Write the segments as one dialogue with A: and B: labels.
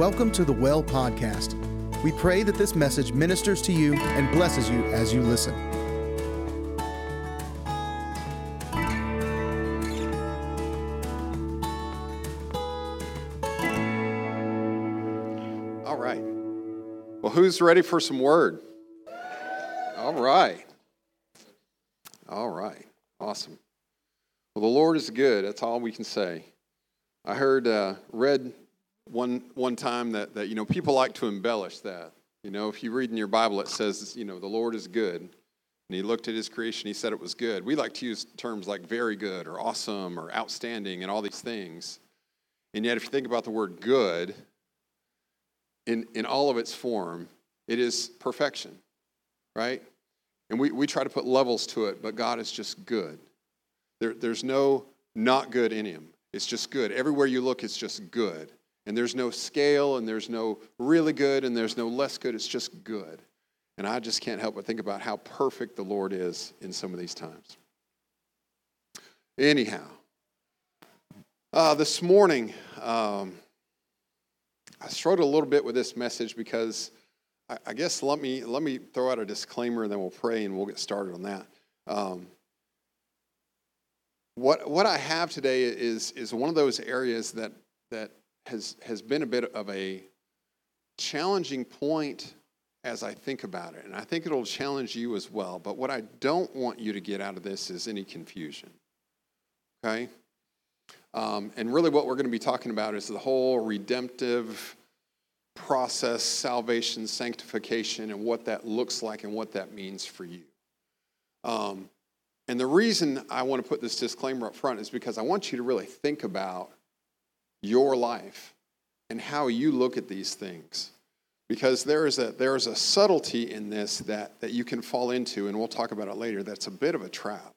A: Welcome to the Well Podcast. We pray that this message ministers to you and blesses you as you listen.
B: All right. Well, who's ready for some word? All right. All right. Awesome. Well, the Lord is good. That's all we can say. I heard, uh, read one, one time that, that, you know, people like to embellish that. You know, if you read in your Bible, it says, you know, the Lord is good. And he looked at his creation, he said it was good. We like to use terms like very good or awesome or outstanding and all these things. And yet, if you think about the word good, in, in all of its form, it is perfection, right? And we, we try to put levels to it, but God is just good. There, there's no not good in him. It's just good. Everywhere you look, it's just good. And there's no scale, and there's no really good, and there's no less good. It's just good. And I just can't help but think about how perfect the Lord is in some of these times. Anyhow, uh, this morning, um, I struggled a little bit with this message because I, I, guess let me let me throw out a disclaimer and then we'll pray and we'll get started on that. Um, what what I have today is is one of those areas that that has has been a bit of a challenging point as I think about it, and I think it'll challenge you as well. But what I don't want you to get out of this is any confusion. Okay. Um, and really, what we're going to be talking about is the whole redemptive process, salvation, sanctification, and what that looks like and what that means for you. Um, and the reason I want to put this disclaimer up front is because I want you to really think about your life and how you look at these things. Because there is a, there is a subtlety in this that, that you can fall into, and we'll talk about it later, that's a bit of a trap.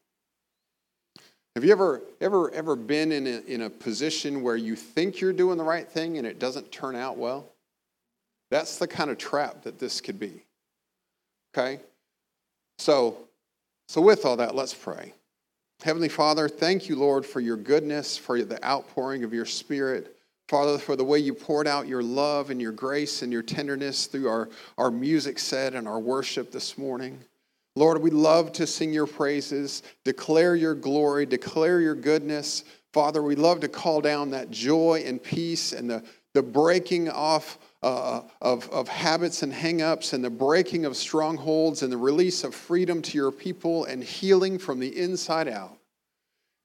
B: Have you ever, ever, ever been in a, in a position where you think you're doing the right thing and it doesn't turn out well? That's the kind of trap that this could be. Okay? So, so with all that, let's pray. Heavenly Father, thank you, Lord, for your goodness, for the outpouring of your Spirit. Father, for the way you poured out your love and your grace and your tenderness through our, our music set and our worship this morning. Lord, we love to sing your praises, declare your glory, declare your goodness. Father, we love to call down that joy and peace and the, the breaking off uh, of, of habits and hangups and the breaking of strongholds and the release of freedom to your people and healing from the inside out.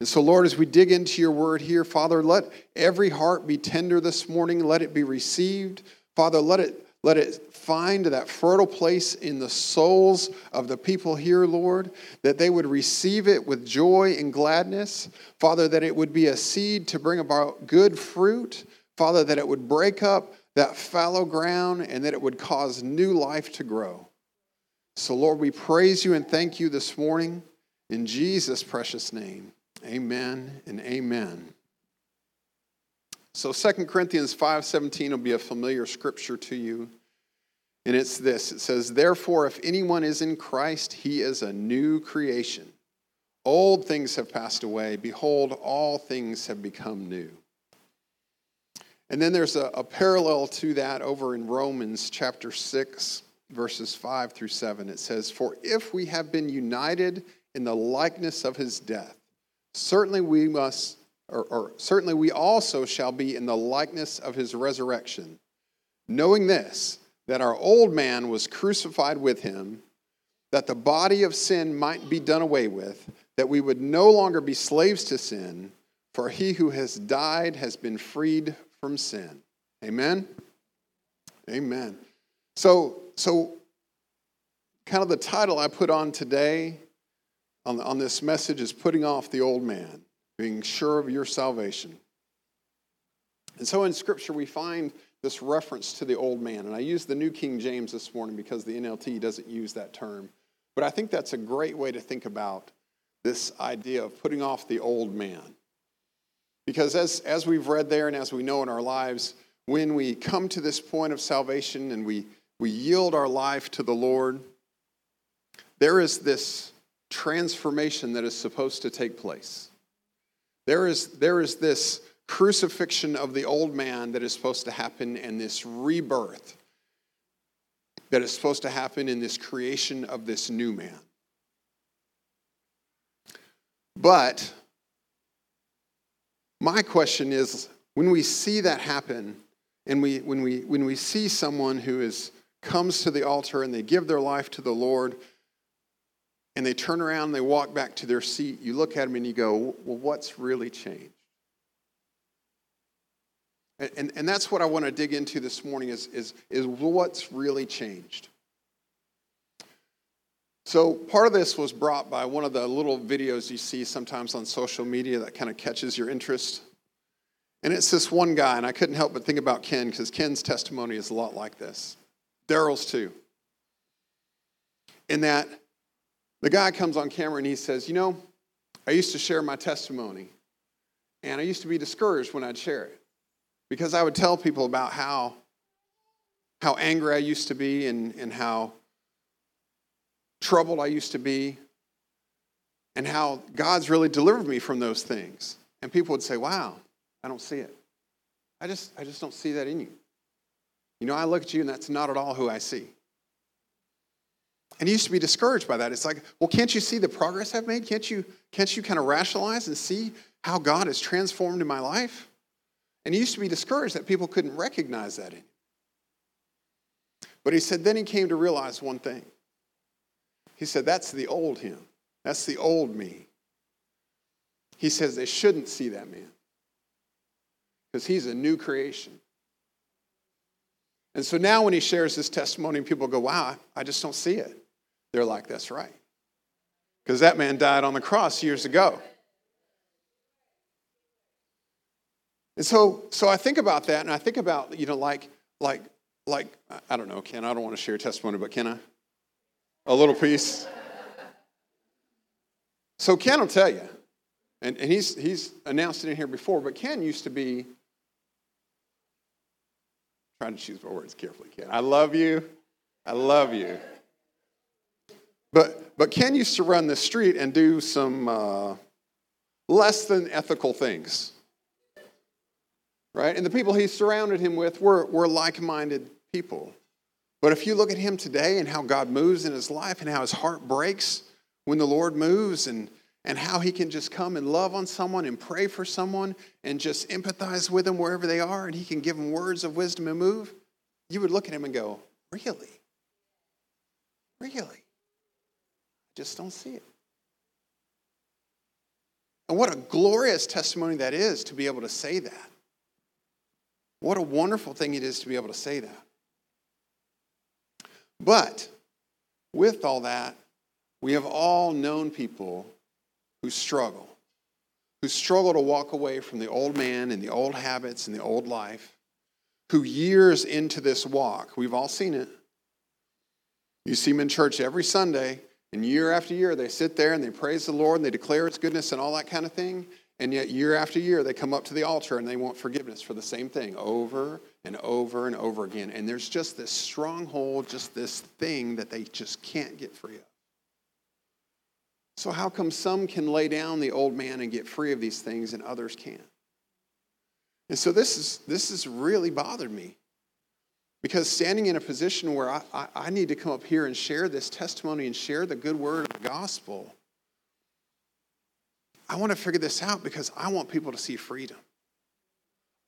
B: And so, Lord, as we dig into your word here, Father, let every heart be tender this morning. Let it be received. Father, let it let it find that fertile place in the souls of the people here, Lord, that they would receive it with joy and gladness. Father, that it would be a seed to bring about good fruit. Father, that it would break up that fallow ground and that it would cause new life to grow. So, Lord, we praise you and thank you this morning in Jesus' precious name. Amen and amen. So 2 Corinthians 5:17 will be a familiar scripture to you. And it's this. It says, "Therefore if anyone is in Christ, he is a new creation. Old things have passed away; behold, all things have become new." And then there's a, a parallel to that over in Romans chapter 6, verses 5 through 7. It says, For if we have been united in the likeness of his death, certainly we must or, or certainly we also shall be in the likeness of his resurrection, knowing this, that our old man was crucified with him, that the body of sin might be done away with, that we would no longer be slaves to sin, for he who has died has been freed from sin. Amen? Amen. So, so kind of the title I put on today on, on this message is Putting Off the Old Man being sure of your salvation. And so in Scripture, we find this reference to the old man. And I use the New King James this morning because the NLT doesn't use that term. But I think that's a great way to think about this idea of putting off the old man. Because as, as we've read there and as we know in our lives, when we come to this point of salvation and we, we yield our life to the Lord, there is this transformation that is supposed to take place. There is, there is this crucifixion of the old man that is supposed to happen and this rebirth that is supposed to happen in this creation of this new man. But my question is when we see that happen, and we, when, we, when we see someone who is, comes to the altar and they give their life to the Lord, and they turn around and they walk back to their seat, you look at them and you go, well, what's really changed? And, and, and that's what I want to dig into this morning is, is, is what's really changed. So part of this was brought by one of the little videos you see sometimes on social media that kind of catches your interest. And it's this one guy, and I couldn't help but think about Ken because Ken's testimony is a lot like this. Daryl's too. In that the guy comes on camera and he says, You know, I used to share my testimony, and I used to be discouraged when I'd share it because I would tell people about how, how angry I used to be and, and how troubled I used to be, and how God's really delivered me from those things. And people would say, Wow, I don't see it. I just, I just don't see that in you. You know, I look at you and that's not at all who I see. And he used to be discouraged by that. It's like, well, can't you see the progress I've made? Can't you, can't you kind of rationalize and see how God has transformed in my life? And he used to be discouraged that people couldn't recognize that in him. But he said, then he came to realize one thing he said, That's the old him. That's the old me. He says they shouldn't see that man because he's a new creation. And so now when he shares his testimony, people go, Wow, I just don't see it. They're like, That's right. Because that man died on the cross years ago. And so, so I think about that, and I think about, you know, like, like, like, I don't know, Ken, I don't want to share testimony, but can I? A little piece. So Ken will tell you, and, and he's, he's announced it in here before, but Ken used to be, trying to choose my words carefully, Ken. I love you. I love you. But, but Ken used to run the street and do some uh, less than ethical things. Right? And the people he surrounded him with were, were like minded people. But if you look at him today and how God moves in his life and how his heart breaks when the Lord moves and, and how he can just come and love on someone and pray for someone and just empathize with them wherever they are and he can give them words of wisdom and move, you would look at him and go, Really? Really? I just don't see it. And what a glorious testimony that is to be able to say that. What a wonderful thing it is to be able to say that. But with all that, we have all known people who struggle, who struggle to walk away from the old man and the old habits and the old life, who years into this walk, we've all seen it. You see them in church every Sunday, and year after year, they sit there and they praise the Lord and they declare its goodness and all that kind of thing. And yet, year after year, they come up to the altar and they want forgiveness for the same thing over and over and over again. And there's just this stronghold, just this thing that they just can't get free of. So, how come some can lay down the old man and get free of these things and others can't? And so, this, is, this has really bothered me because standing in a position where I, I, I need to come up here and share this testimony and share the good word of the gospel I want to figure this out because I want people to see freedom.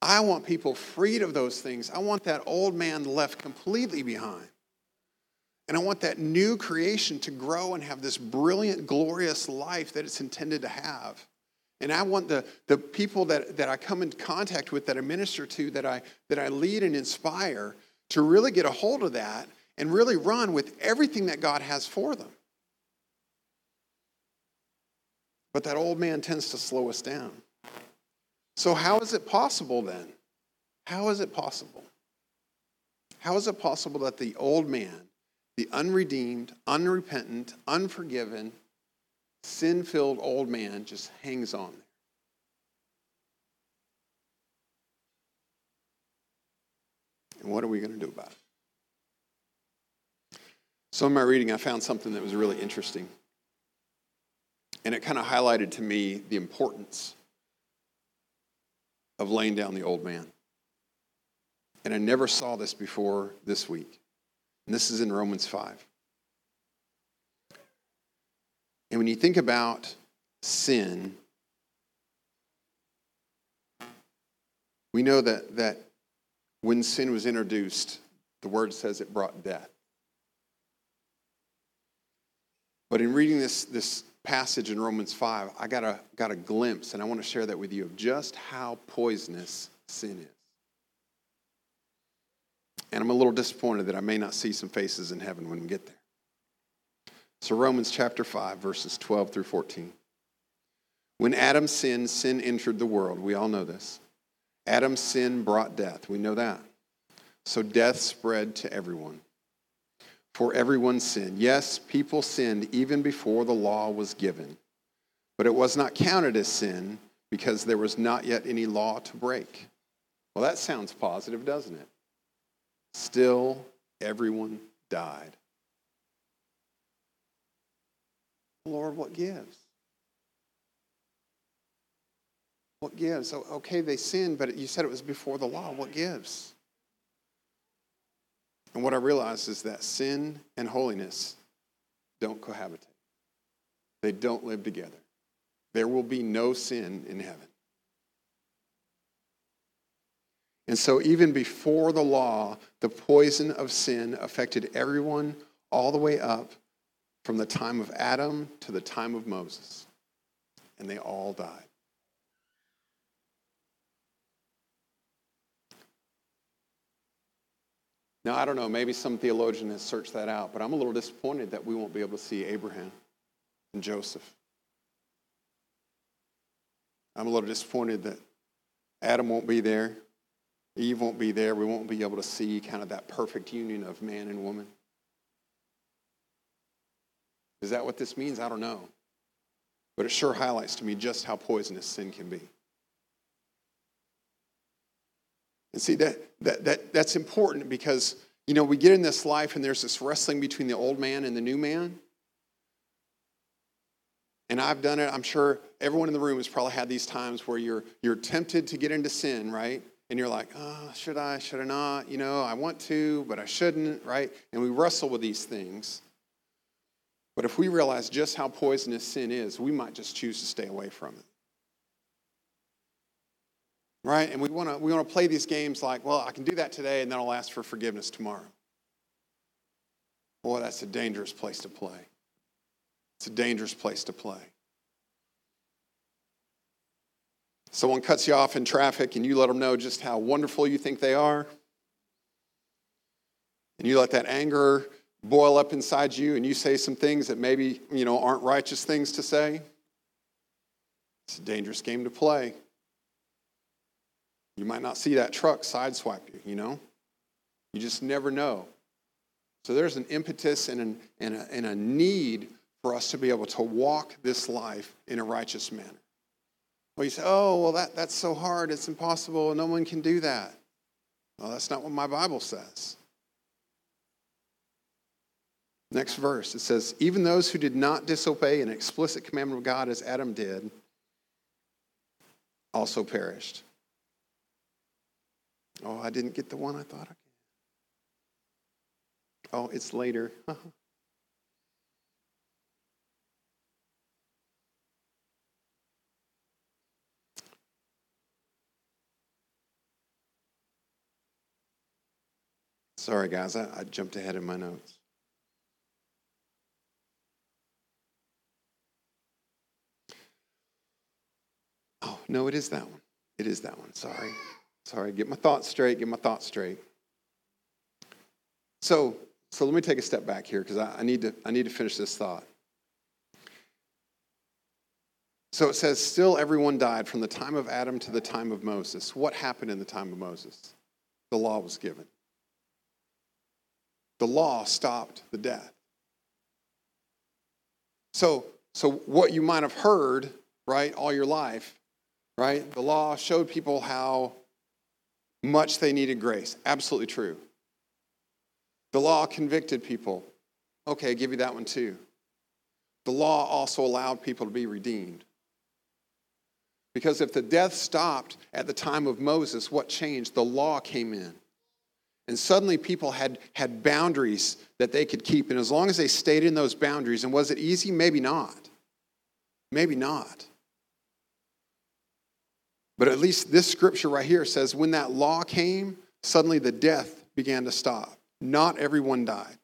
B: I want people freed of those things. I want that old man left completely behind. And I want that new creation to grow and have this brilliant, glorious life that it's intended to have. And I want the, the people that, that I come in contact with, that I minister to, that I, that I lead and inspire, to really get a hold of that and really run with everything that God has for them. But that old man tends to slow us down. So, how is it possible then? How is it possible? How is it possible that the old man, the unredeemed, unrepentant, unforgiven, sin filled old man just hangs on there? And what are we going to do about it? So, in my reading, I found something that was really interesting. And it kind of highlighted to me the importance of laying down the old man. And I never saw this before this week. And this is in Romans 5. And when you think about sin, we know that, that when sin was introduced, the word says it brought death. But in reading this, this passage in Romans 5, I got a, got a glimpse, and I want to share that with you, of just how poisonous sin is. And I'm a little disappointed that I may not see some faces in heaven when we get there. So, Romans chapter 5, verses 12 through 14. When Adam sinned, sin entered the world. We all know this. Adam's sin brought death. We know that. So, death spread to everyone. For everyone sinned. Yes, people sinned even before the law was given. But it was not counted as sin because there was not yet any law to break. Well, that sounds positive, doesn't it? Still, everyone died. Lord, what gives? What gives? Okay, they sinned, but you said it was before the law. What gives? And what I realize is that sin and holiness don't cohabitate, they don't live together. There will be no sin in heaven. And so, even before the law, the poison of sin affected everyone all the way up from the time of Adam to the time of Moses. And they all died. Now, I don't know, maybe some theologian has searched that out, but I'm a little disappointed that we won't be able to see Abraham and Joseph. I'm a little disappointed that Adam won't be there, Eve won't be there. We won't be able to see kind of that perfect union of man and woman. Is that what this means? I don't know. But it sure highlights to me just how poisonous sin can be. And see, that, that, that, that's important because, you know, we get in this life and there's this wrestling between the old man and the new man. And I've done it. I'm sure everyone in the room has probably had these times where you're, you're tempted to get into sin, right? And you're like, oh, should I, should I not? You know, I want to, but I shouldn't, right? And we wrestle with these things. But if we realize just how poisonous sin is, we might just choose to stay away from it right? And we want to we want to play these games like, well, I can do that today, and then I'll ask for forgiveness tomorrow. Boy, that's a dangerous place to play. It's a dangerous place to play. Someone cuts you off in traffic, and you let them know just how wonderful you think they are, and you let that anger boil up inside you, and you say some things that maybe you know aren't righteous things to say. It's a dangerous game to play. You might not see that truck sideswipe you, you know? You just never know. So there's an impetus and, an, and, a, and a need for us to be able to walk this life in a righteous manner. Well, you say, oh, well, that, that's so hard. It's impossible. No one can do that. Well, that's not what my Bible says. Next verse, it says, Even those who did not disobey an explicit commandment of God as Adam did also perished. Oh, I didn't get the one I thought I could. Oh, it's later. Sorry, guys, I, I, jumped ahead in my notes. Oh, no, it is that one. It is that one. Sorry. Sorry, get my thoughts straight, get my thoughts straight. So, so let me take a step back here because I, I, need to, I need to finish this thought. So it says, still everyone died from the time of Adam to the time of Moses. What happened in the time of Moses? The law was given. The law stopped the death. So, so what you might have heard, right, all your life, right? The law showed people how much they needed grace. Absolutely true. The law convicted people. Okay, I give you that one too. The law also allowed people to be redeemed. Because if the death stopped at the time of Moses, what changed? The law came in. And suddenly people had, had boundaries that they could keep. And as long as they stayed in those boundaries, and was it easy? Maybe not. Maybe not. But at least this scripture right here says when that law came, suddenly the death began to stop. Not everyone died.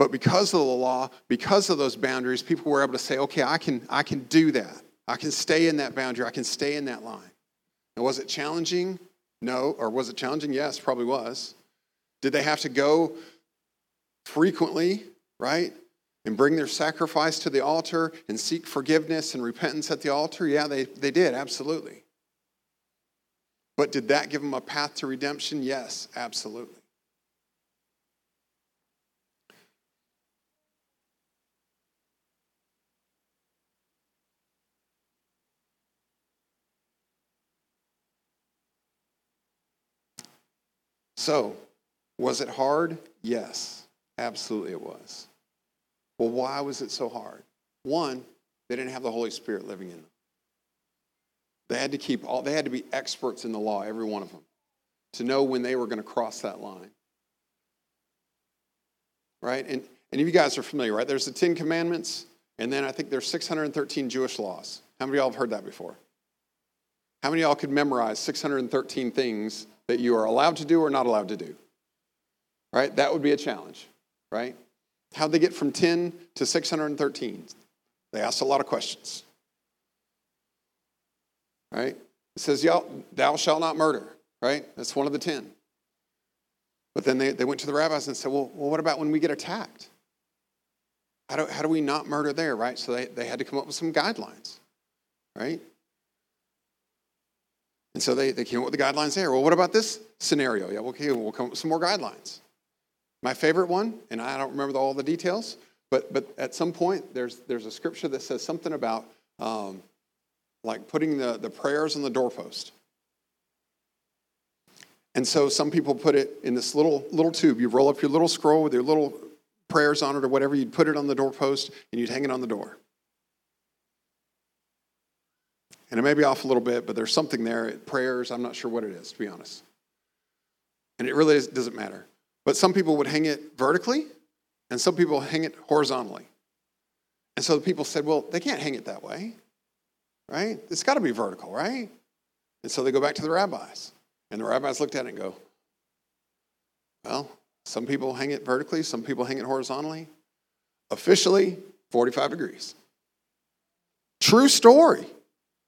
B: But because of the law, because of those boundaries, people were able to say, okay, I can, I can do that. I can stay in that boundary. I can stay in that line. Was it challenging? No. Or was it challenging? Yes, probably was. Did they have to go frequently, right? And bring their sacrifice to the altar and seek forgiveness and repentance at the altar? Yeah, they, they did, absolutely. But did that give them a path to redemption? Yes, absolutely. So, was it hard? Yes, absolutely it was. Well, why was it so hard? One, they didn't have the Holy Spirit living in them. They had to keep all, they had to be experts in the law, every one of them, to know when they were going to cross that line. Right? And, and if you guys are familiar, right? There's the Ten Commandments, and then I think there's 613 Jewish laws. How many of y'all have heard that before? How many of y'all could memorize 613 things that you are allowed to do or not allowed to do. Right? That would be a challenge, right? How'd they get from 10 to 613? They asked a lot of questions. Right? It says, Y'all, Thou shalt not murder, right? That's one of the 10. But then they, they went to the rabbis and said, well, well, what about when we get attacked? How do, how do we not murder there, right? So they, they had to come up with some guidelines, right? And so they, they came up with the guidelines there. Well, what about this scenario? Yeah, okay, we'll come up with some more guidelines. My favorite one, and I don't remember all the details, but, but at some point there's, there's a scripture that says something about um, like putting the, the prayers on the doorpost. And so some people put it in this little little tube. You roll up your little scroll with your little prayers on it or whatever. You'd put it on the doorpost and you'd hang it on the door. And it may be off a little bit, but there's something there. Prayers, I'm not sure what it is, to be honest. And it really is, doesn't matter. But some people would hang it vertically, and some people hang it horizontally. And so the people said, well, they can't hang it that way, right? It's got to be vertical, right? And so they go back to the rabbis. And the rabbis looked at it and go, well, some people hang it vertically, some people hang it horizontally. Officially, 45 degrees. True story.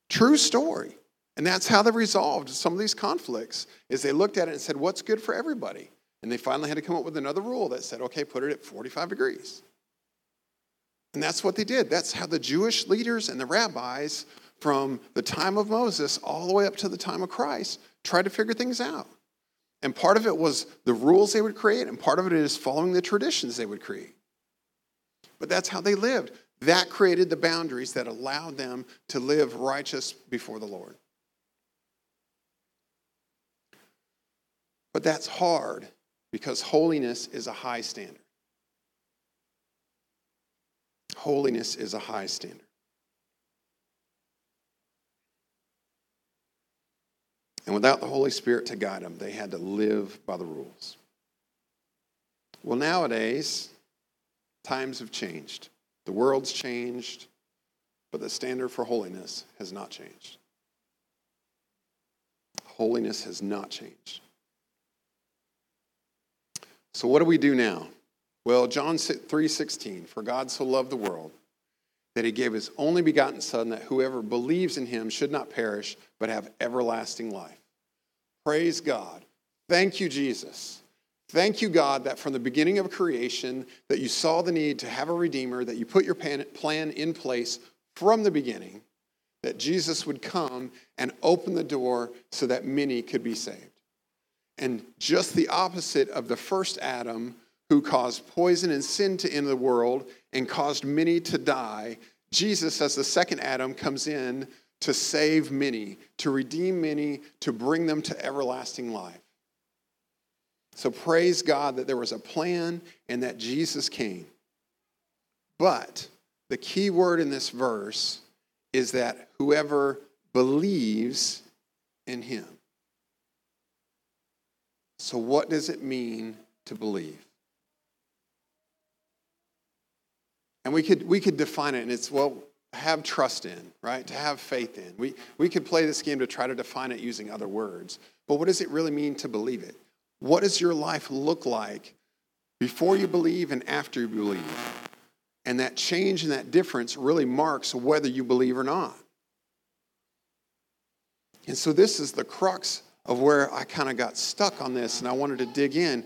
B: True story. And that's how they resolved some of these conflicts is they looked at it and said, what's good for everybody? And they finally had to come up with another rule that said, okay, put it at 45 degrees. And that's what they did. That's how the Jewish leaders and the rabbis from the time of Moses all the way up to the time of Christ tried to figure things out. And part of it was the rules they would create, and part of it is following the traditions they would create. But that's how they lived. That created the boundaries that allowed them to live righteous before the Lord. But that's hard because holiness is a high standard. Holiness is a high standard. And without the Holy Spirit to guide them, they had to live by the rules. Well, nowadays, times have changed. The world's changed, but the standard for holiness has not changed. Holiness has not changed. So what do we do now? Well, John 3:16, for God so loved the world that he gave his only begotten son that whoever believes in him should not perish but have everlasting life. Praise God. Thank you Jesus Thank you, God, that from the beginning of creation, that you saw the need to have a redeemer, that you put your plan in place from the beginning, that Jesus would come and open the door so that many could be saved. And just the opposite of the first Adam, who caused poison and sin to enter the world and caused many to die, Jesus, as the second Adam, comes in to save many, to redeem many, to bring them to everlasting life. So praise God that there was a plan and that Jesus came. But the key word in this verse is that whoever believes in him. So, what does it mean to believe? And we could, we could define it, and it's, well, have trust in, right? To have faith in. We, we could play this game to try to define it using other words. But what does it really mean to believe it? What does your life look like before you believe and after you believe? And that change and that difference really marks whether you believe or not. And so this is the crux of where I kind of got stuck on this and I wanted to dig in.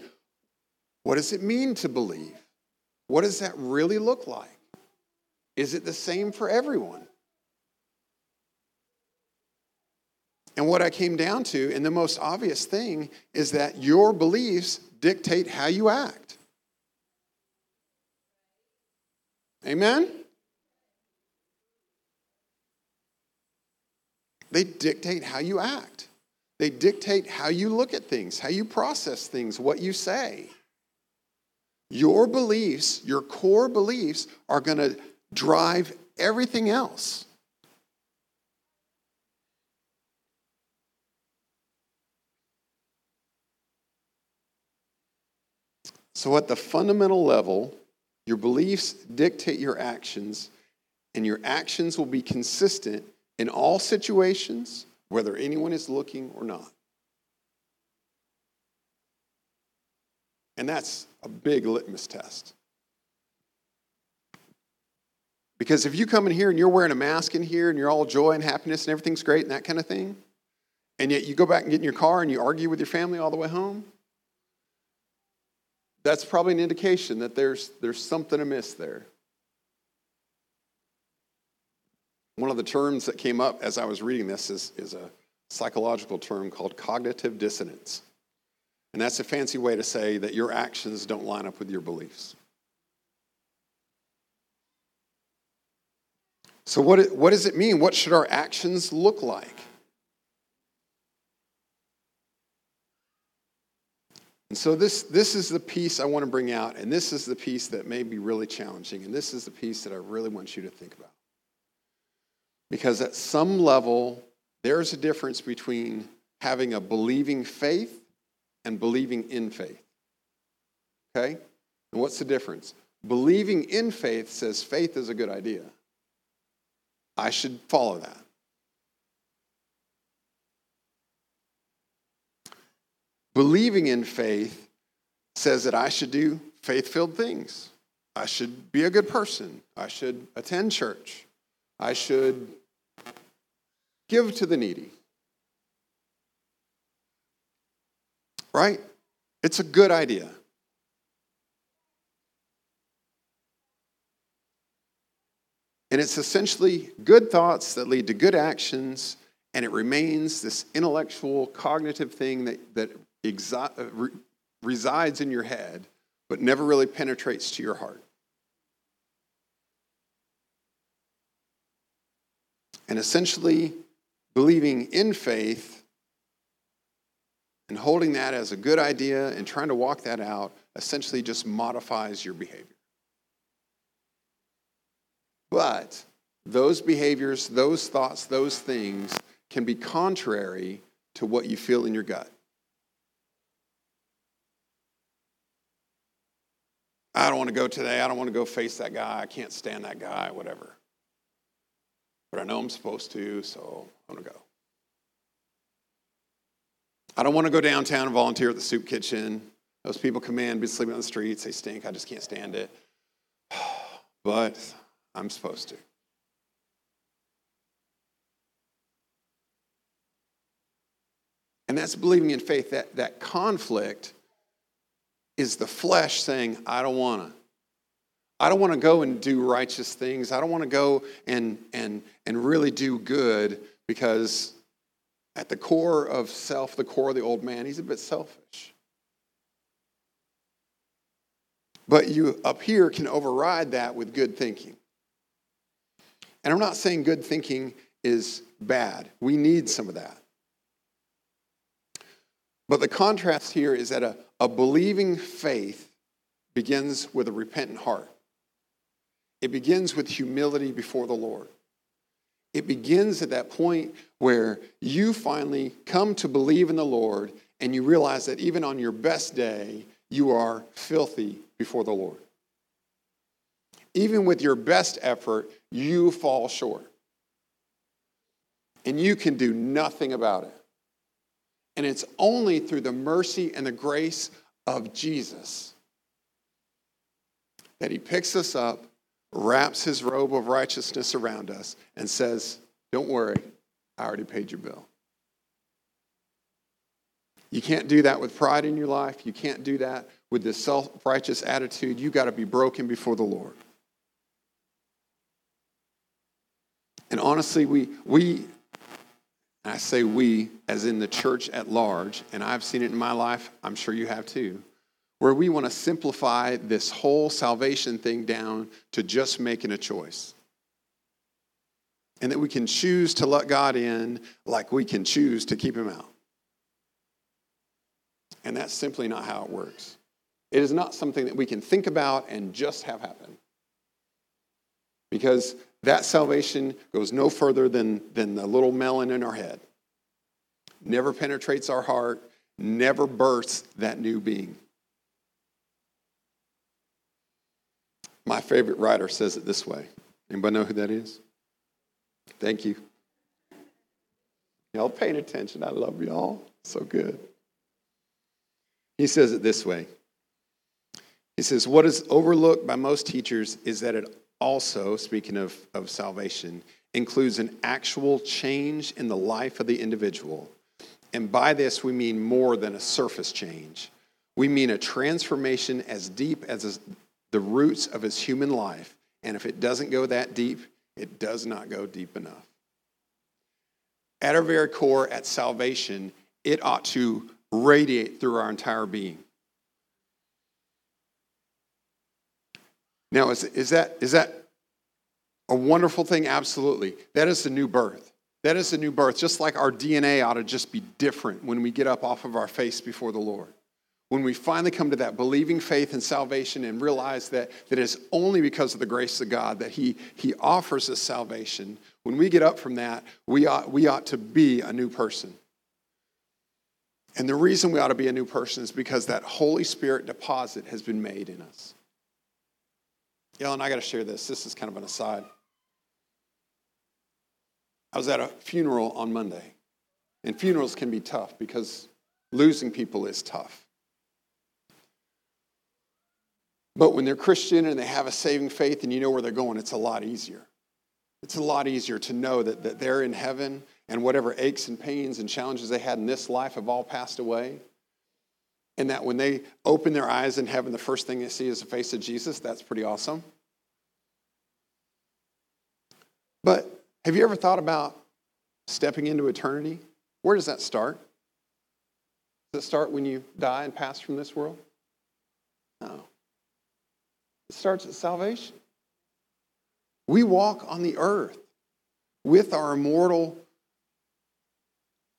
B: What does it mean to believe? What does that really look like? Is it the same for everyone? And what I came down to, and the most obvious thing, is that your beliefs dictate how you act. Amen? They dictate how you act. They dictate how you look at things, how you process things, what you say. Your beliefs, your core beliefs, are going to drive everything else. So, at the fundamental level, your beliefs dictate your actions, and your actions will be consistent in all situations, whether anyone is looking or not. And that's a big litmus test. Because if you come in here and you're wearing a mask in here and you're all joy and happiness and everything's great and that kind of thing, and yet you go back and get in your car and you argue with your family all the way home, that's probably an indication that there's, there's something amiss there. One of the terms that came up as I was reading this is, is a psychological term called cognitive dissonance. And that's a fancy way to say that your actions don't line up with your beliefs. So, what, what does it mean? What should our actions look like? And so, this, this is the piece I want to bring out, and this is the piece that may be really challenging, and this is the piece that I really want you to think about. Because at some level, there's a difference between having a believing faith and believing in faith. Okay? And what's the difference? Believing in faith says faith is a good idea. I should follow that. Believing in faith says that I should do faith filled things. I should be a good person. I should attend church. I should give to the needy. Right? It's a good idea. And it's essentially good thoughts that lead to good actions, and it remains this intellectual, cognitive thing that, that uh, re- resides in your head, but never really penetrates to your heart. And essentially, believing in faith and holding that as a good idea and trying to walk that out essentially just modifies your behavior. But those behaviors, those thoughts, those things can be contrary to what you feel in your gut. I don't want to go today. I don't want to go face that guy. I can't stand that guy, whatever. But I know I'm supposed to, so I'm going to go. I don't want to go downtown and volunteer at the soup kitchen. Those people come in, be sleeping on the streets. They stink. I just can't stand it. But I'm supposed to. And that's believing in faith. That, that conflict is the flesh saying, I don't want to. I don't want to go and do righteous things. I don't want to go and, and, and really do good because at the core of self, the core of the old man, he's a bit selfish. But you up here can override that with good thinking. And I'm not saying good thinking is bad. We need some of that. But the contrast here is that a, a believing faith begins with a repentant heart. It begins with humility before the Lord. It begins at that point where you finally come to believe in the Lord and you realize that even on your best day, you are filthy before the Lord. Even with your best effort, you fall short. And you can do nothing about it. And it's only through the mercy and the grace of Jesus that he picks us up, wraps his robe of righteousness around us, and says, Don't worry, I already paid your bill. You can't do that with pride in your life. You can't do that with this self righteous attitude. You've got to be broken before the Lord. And honestly, we, we, I say we as in the church at large, and I've seen it in my life, I'm sure you have too, where we want to simplify this whole salvation thing down to just making a choice. And that we can choose to let God in like we can choose to keep him out. And that's simply not how it works. It is not something that we can think about and just have happen. Because that salvation goes no further than, than the little melon in our head. Never penetrates our heart, never births that new being. My favorite writer says it this way. Anybody know who that is? Thank you. Y'all paying attention. I love y'all. So good. He says it this way. He says, What is overlooked by most teachers is that it also, speaking of, of salvation, includes an actual change in the life of the individual. And by this, we mean more than a surface change. We mean a transformation as deep as the roots of his human life. And if it doesn't go that deep, it does not go deep enough. At our very core, at salvation, it ought to radiate through our entire being. Now, is, is, that, is that a wonderful thing? Absolutely. That is the new birth. That is the new birth. Just like our DNA ought to just be different when we get up off of our face before the Lord. When we finally come to that believing faith and salvation and realize that, that it's only because of the grace of God that He, he offers us salvation, when we get up from that, we ought, we ought to be a new person. And the reason we ought to be a new person is because that Holy Spirit deposit has been made in us. Ellen, I got to share this. This is kind of an aside. I was at a funeral on Monday, and funerals can be tough because losing people is tough. But when they're Christian and they have a saving faith and you know where they're going, it's a lot easier. It's a lot easier to know that, that they're in heaven and whatever aches and pains and challenges they had in this life have all passed away. And that when they open their eyes in heaven, the first thing they see is the face of Jesus. That's pretty awesome. But have you ever thought about stepping into eternity? Where does that start? Does it start when you die and pass from this world? No. It starts at salvation. We walk on the earth with our immortal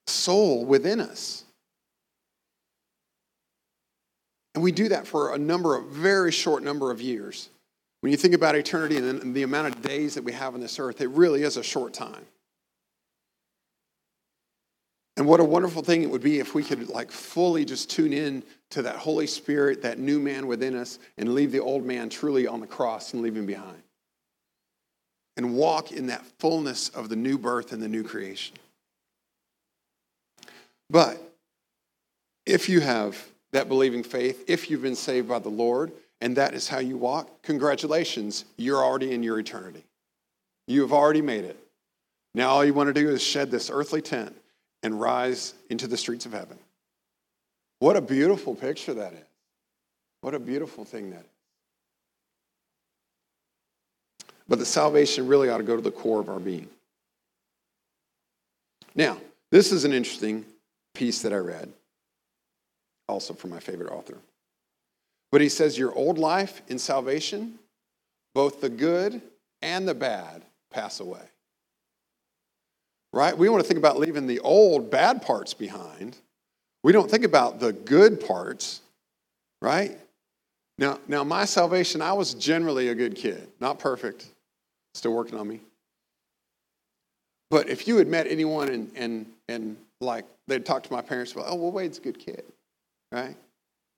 B: soul within us. And we do that for a number of very short number of years. When you think about eternity and the amount of days that we have on this earth, it really is a short time. And what a wonderful thing it would be if we could like fully just tune in to that Holy Spirit, that new man within us, and leave the old man truly on the cross and leave him behind. And walk in that fullness of the new birth and the new creation. But if you have that believing faith, if you've been saved by the Lord, and that is how you walk, congratulations, you're already in your eternity. You have already made it. Now all you want to do is shed this earthly tent and rise into the streets of heaven. What a beautiful picture that is. What a beautiful thing that is. But the salvation really ought to go to the core of our being. Now, this is an interesting piece that I read, also from my favorite author. But he says, Your old life in salvation, both the good and the bad pass away. Right? We want to think about leaving the old bad parts behind. We don't think about the good parts, right? Now, now my salvation, I was generally a good kid, not perfect, still working on me. But if you had met anyone and, and, and like they'd talk to my parents about, oh, well, Wade's a good kid, right?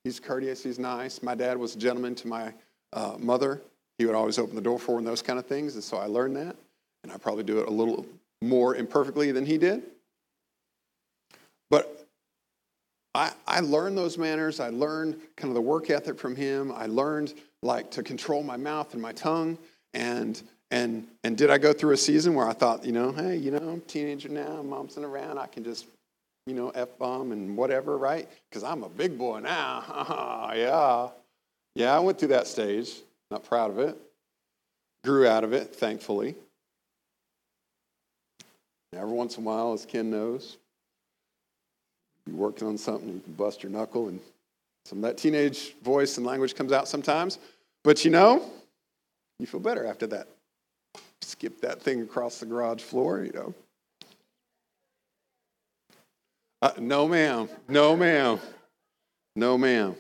B: He's courteous, he's nice. My dad was a gentleman to my uh, mother. He would always open the door for her and those kind of things. And so I learned that. And I probably do it a little more imperfectly than he did. But I, I learned those manners. I learned kind of the work ethic from him. I learned like to control my mouth and my tongue. And and and did I go through a season where I thought, you know, hey, you know, I'm a teenager now, mom's not around, I can just, you know, f bomb and whatever, right? Because I'm a big boy now. yeah, yeah. I went through that stage. Not proud of it. Grew out of it, thankfully. Every once in a while, as Ken knows, you're working on something, you can bust your knuckle, and some of that teenage voice and language comes out sometimes. But you know, you feel better after that. Skip that thing across the garage floor, you know. Uh, no, ma'am. No, ma'am. No, ma'am.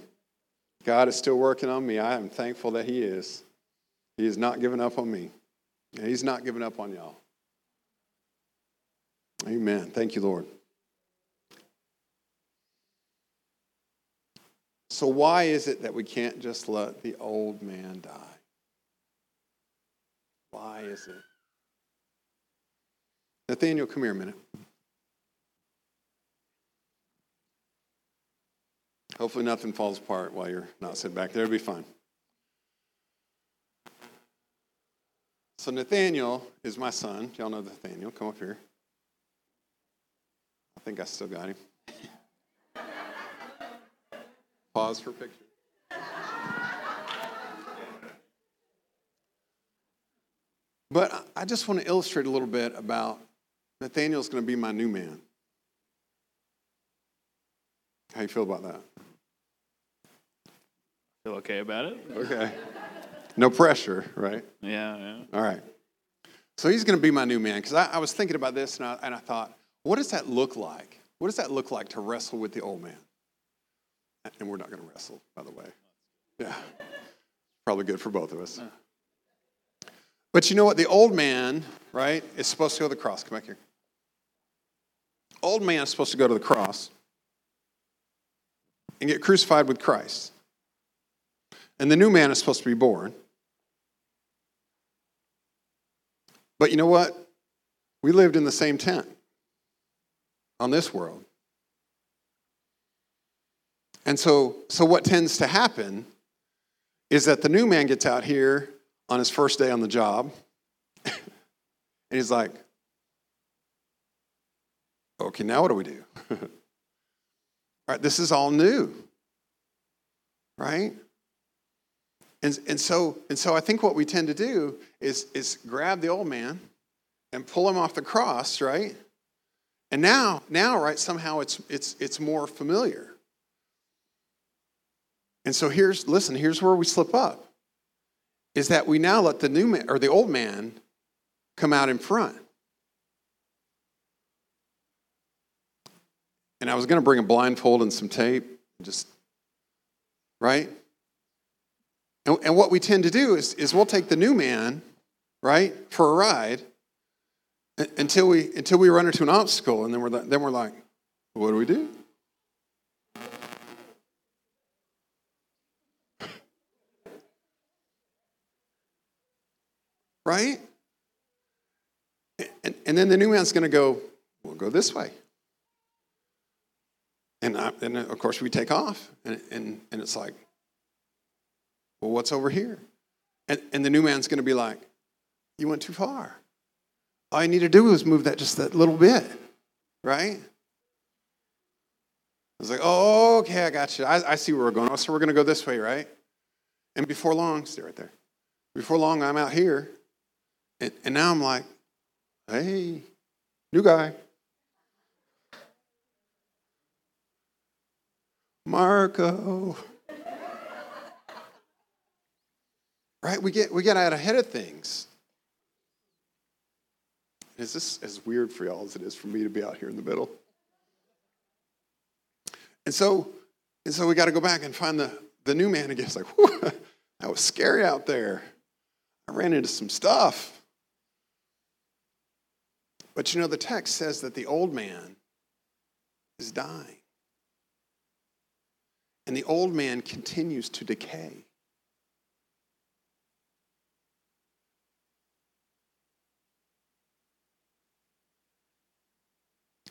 B: God is still working on me. I am thankful that He is. He has not given up on me. He's not given up on y'all. Amen. Thank you, Lord. So, why is it that we can't just let the old man die? Why is it? Nathaniel, come here a minute. Hopefully, nothing falls apart while you're not sitting back there. It'll be fine. So, Nathaniel is my son. Y'all know Nathaniel. Come up here. I think I still got him. Pause for picture. But I just want to illustrate a little bit about Nathaniel's going to be my new man. How you feel about that?
C: Feel okay about it?
B: Okay. No pressure, right?
C: Yeah, yeah.
B: All right. So he's going to be my new man because I, I, was thinking about this and I, and I thought, what does that look like? What does that look like to wrestle with the old man? And we're not going to wrestle, by the way. Yeah. Probably good for both of us. But you know what? The old man, right, is supposed to go to the cross. Come back here. Old man is supposed to go to the cross and get crucified with Christ. And the new man is supposed to be born. But you know what? We lived in the same tent on this world. And so, so what tends to happen is that the new man gets out here on his first day on the job, and he's like, okay, now what do we do? all right, this is all new, right? And, and, so, and so I think what we tend to do is, is grab the old man and pull him off the cross, right? And now, now, right, somehow it's, it's, it's more familiar. And so here's, listen, here's where we slip up is that we now let the new man or the old man come out in front. And I was going to bring a blindfold and some tape, just, right? And, and what we tend to do is, is we'll take the new man, right, for a ride until we, until we run into an obstacle, and then we're, then we're like, what do we do? right? And, and then the new man's going to go, we'll go this way. And, I, and of course, we take off. And, and, and it's like, well, what's over here? And, and the new man's going to be like, you went too far. All you need to do is move that just that little bit, right? It's like, oh, okay, I got you. I, I see where we're going. So we're going to go this way, right? And before long, stay right there. Before long, I'm out here, and, and now I'm like, hey, new guy. Marco. right? We get we get out ahead of things. Is this as weird for y'all as it is for me to be out here in the middle? And so, and so we got to go back and find the, the new man again. It's like, that was scary out there. I ran into some stuff. But you know, the text says that the old man is dying. And the old man continues to decay.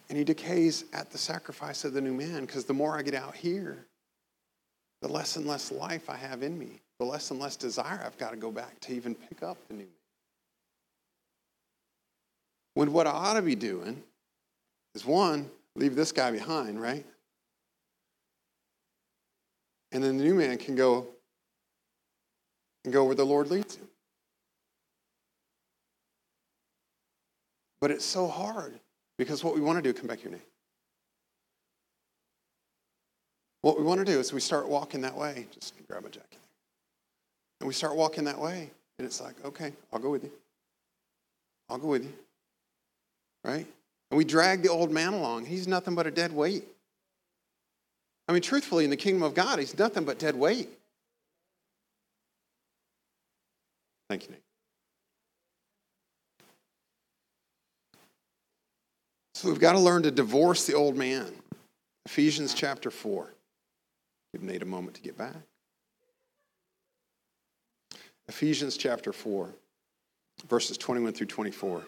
B: And he decays at the sacrifice of the new man because the more I get out here, the less and less life I have in me, the less and less desire I've got to go back to even pick up the new man. When what I ought to be doing is one, leave this guy behind, right? And then the new man can go and go where the Lord leads him. But it's so hard because what we want to do, come back here, Nate. What we want to do is we start walking that way. Just grab a jacket. And we start walking that way. And it's like, okay, I'll go with you. I'll go with you. Right? And we drag the old man along. He's nothing but a dead weight. I mean, truthfully, in the kingdom of God, he's nothing but dead weight. Thank you, Nate. So we've got to learn to divorce the old man. Ephesians chapter 4. Give Nate a moment to get back. Ephesians chapter 4, verses 21 through 24.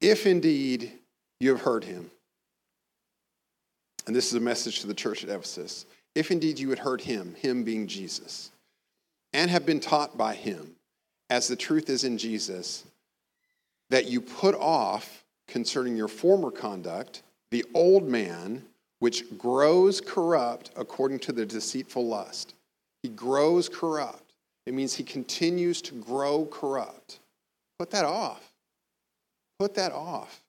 B: If indeed you have heard him, and this is a message to the church at Ephesus, if indeed you had heard him, him being Jesus, and have been taught by him, as the truth is in Jesus, that you put off concerning your former conduct the old man which grows corrupt according to the deceitful lust. He grows corrupt. It means he continues to grow corrupt. Put that off. Put that off.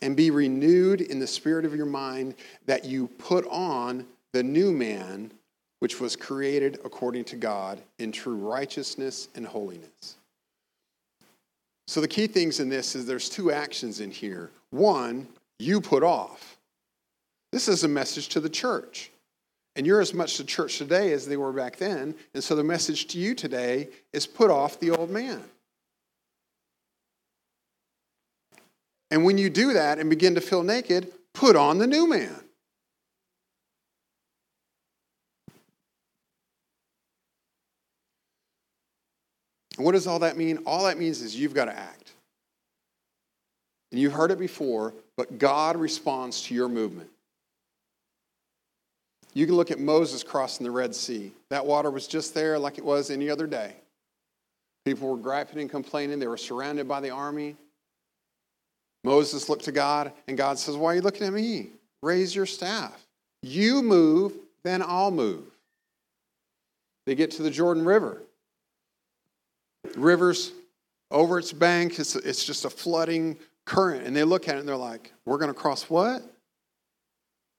B: And be renewed in the spirit of your mind that you put on the new man, which was created according to God in true righteousness and holiness. So, the key things in this is there's two actions in here. One, you put off. This is a message to the church. And you're as much the church today as they were back then. And so the message to you today is put off the old man. And when you do that and begin to feel naked, put on the new man. What does all that mean? All that means is you've got to act. And you've heard it before, but God responds to your movement. You can look at Moses crossing the Red Sea. That water was just there like it was any other day. People were griping and complaining. They were surrounded by the army. Moses looked to God, and God says, Why are you looking at me? Raise your staff. You move, then I'll move. They get to the Jordan River. River's over its bank, it's, it's just a flooding current. And they look at it and they're like, We're going to cross what?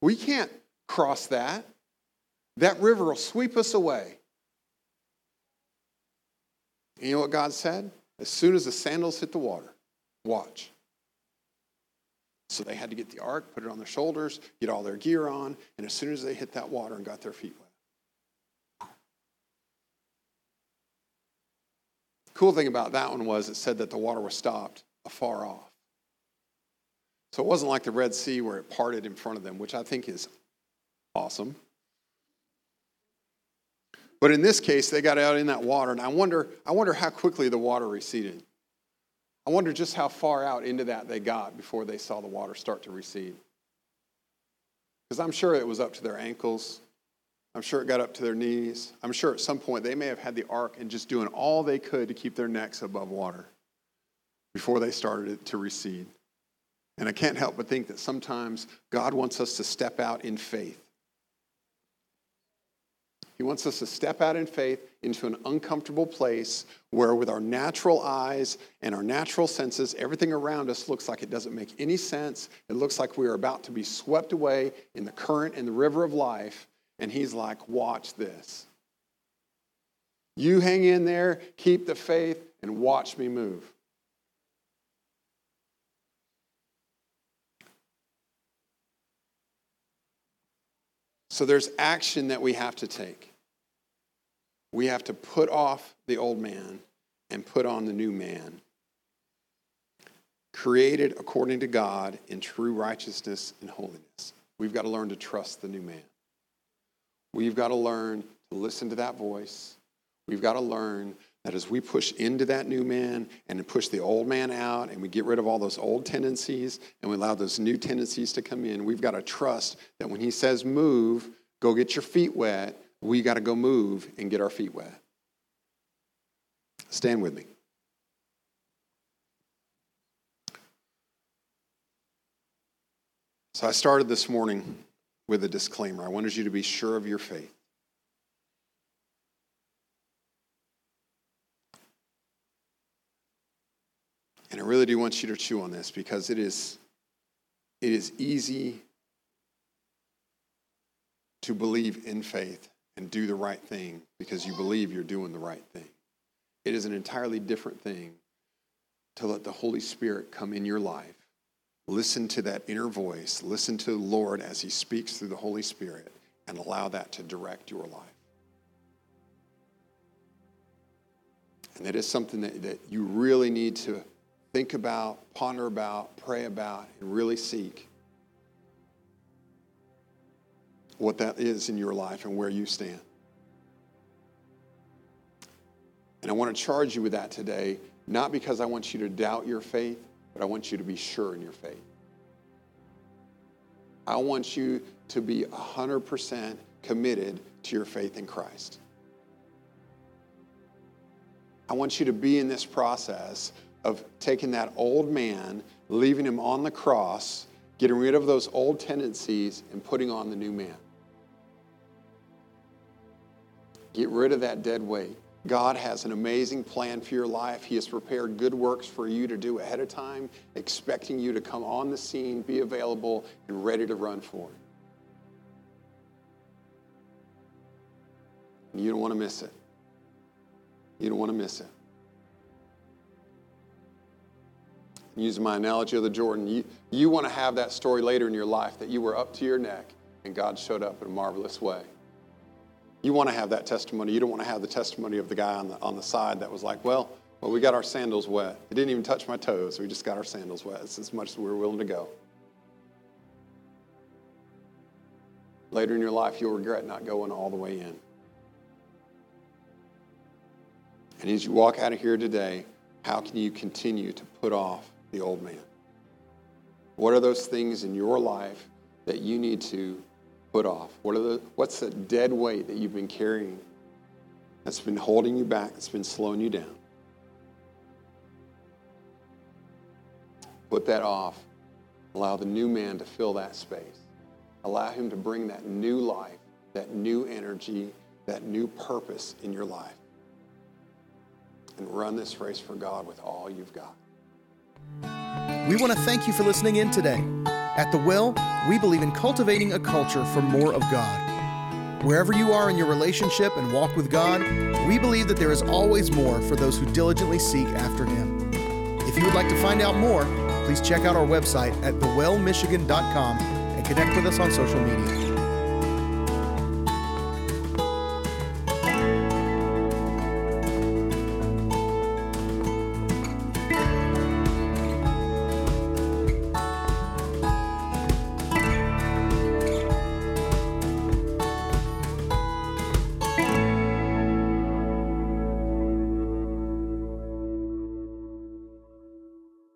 B: We can't cross that. That river will sweep us away. And you know what God said? As soon as the sandals hit the water, watch. So they had to get the ark, put it on their shoulders, get all their gear on, and as soon as they hit that water and got their feet wet. Cool thing about that one was it said that the water was stopped afar off. So it wasn't like the Red Sea where it parted in front of them, which I think is awesome. But in this case, they got out in that water, and I wonder, I wonder how quickly the water receded. I wonder just how far out into that they got before they saw the water start to recede. Because I'm sure it was up to their ankles. I'm sure it got up to their knees. I'm sure at some point they may have had the ark and just doing all they could to keep their necks above water before they started it to recede. And I can't help but think that sometimes God wants us to step out in faith he wants us to step out in faith into an uncomfortable place where, with our natural eyes and our natural senses, everything around us looks like it doesn't make any sense. It looks like we are about to be swept away in the current and the river of life. And He's like, watch this. You hang in there, keep the faith, and watch me move. So there's action that we have to take. We have to put off the old man and put on the new man. created according to God in true righteousness and holiness. We've got to learn to trust the new man. We've got to learn to listen to that voice. We've got to learn that as we push into that new man and push the old man out and we get rid of all those old tendencies and we allow those new tendencies to come in, we've got to trust that when he says move, go get your feet wet, we got to go move and get our feet wet. Stand with me. So I started this morning with a disclaimer. I wanted you to be sure of your faith. And I really do want you to chew on this because it is, it is easy to believe in faith and do the right thing because you believe you're doing the right thing. It is an entirely different thing to let the Holy Spirit come in your life Listen to that inner voice. Listen to the Lord as He speaks through the Holy Spirit and allow that to direct your life. And that is something that, that you really need to think about, ponder about, pray about, and really seek what that is in your life and where you stand. And I want to charge you with that today, not because I want you to doubt your faith, but I want you to be sure in your faith. I want you to be 100% committed to your faith in Christ. I want you to be in this process of taking that old man, leaving him on the cross, getting rid of those old tendencies, and putting on the new man. Get rid of that dead weight. God has an amazing plan for your life. He has prepared good works for you to do ahead of time, expecting you to come on the scene, be available, and ready to run for it. You don't want to miss it. You don't want to miss it. Using my analogy of the Jordan, you, you want to have that story later in your life that you were up to your neck and God showed up in a marvelous way. You want to have that testimony. You don't want to have the testimony of the guy on the, on the side that was like, well, well, we got our sandals wet. It didn't even touch my toes. We just got our sandals wet. It's as much as we were willing to go. Later in your life, you'll regret not going all the way in. And as you walk out of here today, how can you continue to put off the old man? What are those things in your life that you need to put off? What are the, what's the dead weight that you've been carrying that's been holding you back, that's been slowing you down? Put that off. Allow the new man to fill that space. Allow him to bring that new life, that new energy, that new purpose in your life. And run this race for God with all you've got.
A: We want to thank you for listening in today. At The Well, we believe in cultivating a culture for more of God. Wherever you are in your relationship and walk with God, we believe that there is always more for those who diligently seek after Him. If you would like to find out more, please check out our website at thewellmichigan.com and connect with us on social media.